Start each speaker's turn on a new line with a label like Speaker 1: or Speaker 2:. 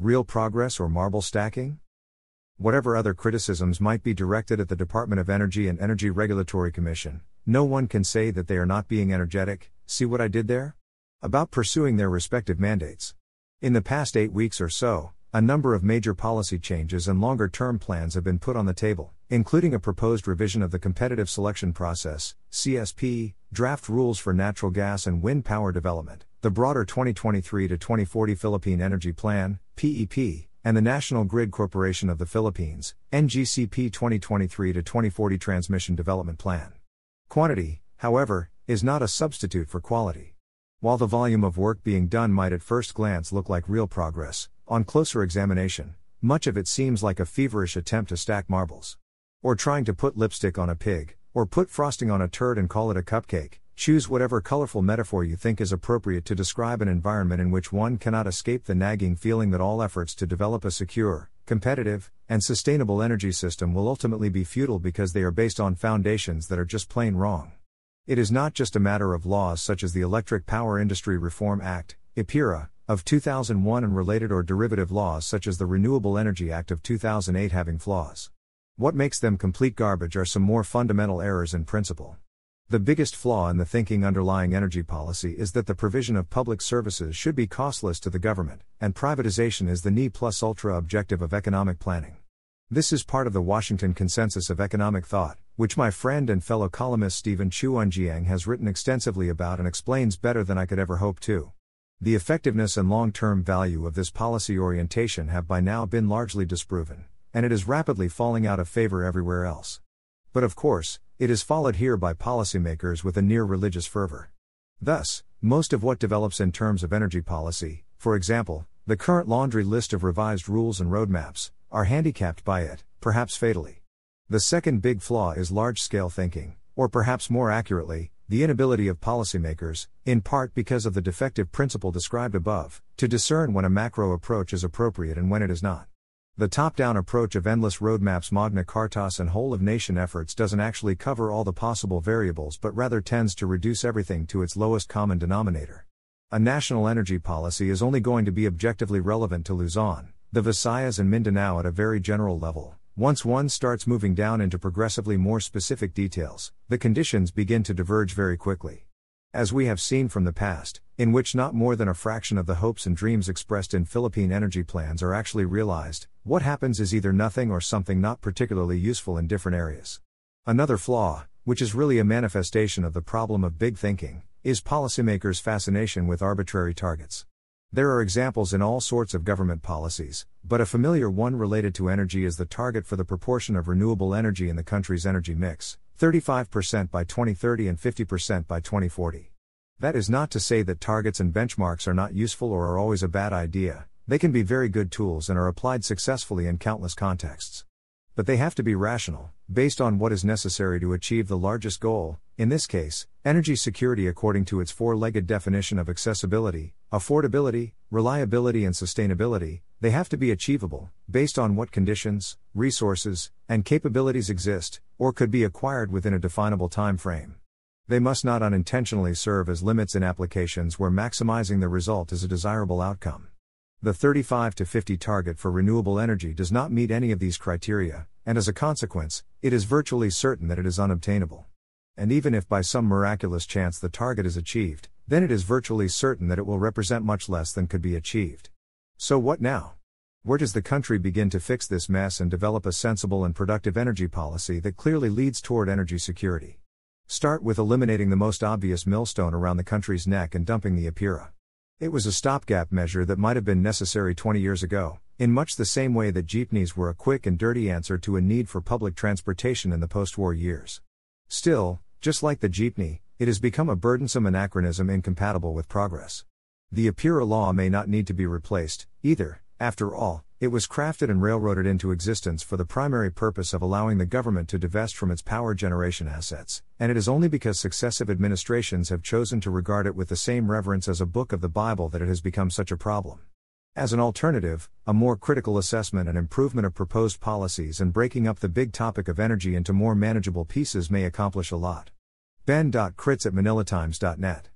Speaker 1: Real progress or marble stacking? Whatever other criticisms might be directed at the Department of Energy and Energy Regulatory Commission, no one can say that they are not being energetic. See what I did there? About pursuing their respective mandates. In the past eight weeks or so, a number of major policy changes and longer term plans have been put on the table, including a proposed revision of the Competitive Selection Process, CSP, draft rules for natural gas and wind power development, the broader 2023 to 2040 Philippine Energy Plan, PEP, and the National Grid Corporation of the Philippines, NGCP 2023 to 2040 Transmission Development Plan. Quantity, however, is not a substitute for quality. While the volume of work being done might at first glance look like real progress, on closer examination, much of it seems like a feverish attempt to stack marbles. Or trying to put lipstick on a pig, or put frosting on a turd and call it a cupcake, choose whatever colorful metaphor you think is appropriate to describe an environment in which one cannot escape the nagging feeling that all efforts to develop a secure, competitive, and sustainable energy system will ultimately be futile because they are based on foundations that are just plain wrong. It is not just a matter of laws such as the Electric Power Industry Reform Act, EPIRA, of 2001 and related or derivative laws such as the Renewable Energy Act of 2008 having flaws. What makes them complete garbage are some more fundamental errors in principle. The biggest flaw in the thinking underlying energy policy is that the provision of public services should be costless to the government, and privatization is the ne plus ultra objective of economic planning. This is part of the Washington Consensus of Economic Thought, which my friend and fellow columnist Stephen CuUnjieng has written extensively about and explains better than I could ever hope to. The effectiveness and long term value of this policy orientation have by now been largely disproven, and it is rapidly falling out of favor everywhere else. But of course, it is followed here by policymakers with a near religious fervor. Thus, most of what develops in terms of energy policy, for example, the current laundry list of revised rules and roadmaps, are handicapped by it, perhaps fatally. The second big flaw is large scale thinking, or perhaps more accurately, the inability of policymakers, in part because of the defective principle described above, to discern when a macro approach is appropriate and when it is not. The top down approach of endless roadmaps, Magna Cartas, and whole of nation efforts doesn't actually cover all the possible variables but rather tends to reduce everything to its lowest common denominator. A national energy policy is only going to be objectively relevant to Luzon, the Visayas and Mindanao at a very general level. Once one starts moving down into progressively more specific details, the conditions begin to diverge very quickly. As we have seen from the past, in which not more than a fraction of the hopes and dreams expressed in Philippine energy plans are actually realized, what happens is either nothing or something not particularly useful in different areas. Another flaw, which is really a manifestation of the problem of big thinking, is policymakers' fascination with arbitrary targets. There are examples in all sorts of government policies, but a familiar one related to energy is the target for the proportion of renewable energy in the country's energy mix 35% by 2030 and 50% by 2040. That is not to say that targets and benchmarks are not useful or are always a bad idea, they can be very good tools and are applied successfully in countless contexts. But they have to be rational, based on what is necessary to achieve the largest goal, in this case, energy security according to its four legged definition of accessibility, affordability, reliability, and sustainability, they have to be achievable, based on what conditions, resources, and capabilities exist, or could be acquired within a definable time frame. They must not unintentionally serve as limits in applications where maximizing the result is a desirable outcome. The 35 to 50 target for renewable energy does not meet any of these criteria, and as a consequence, it is virtually certain that it is unobtainable. And even if by some miraculous chance the target is achieved, then it is virtually certain that it will represent much less than could be achieved. So what now? Where does the country begin to fix this mess and develop a sensible and productive energy policy that clearly leads toward energy security? Start with eliminating the most obvious millstone around the country's neck and dumping the EPIRA. It was a stopgap measure that might have been necessary 20 years ago, in much the same way that jeepneys were a quick and dirty answer to a need for public transportation in the post war years. Still, just like the jeepney, it has become a burdensome anachronism incompatible with progress. The EPIRA law may not need to be replaced, either, after all, it was crafted and railroaded into existence for the primary purpose of allowing the government to divest from its power generation assets, and it is only because successive administrations have chosen to regard it with the same reverence as a book of the Bible that it has become such a problem. As an alternative, a more critical assessment and improvement of proposed policies and breaking up the big topic of energy into more manageable pieces may accomplish a lot. Ben.Kritz at manilatimes.net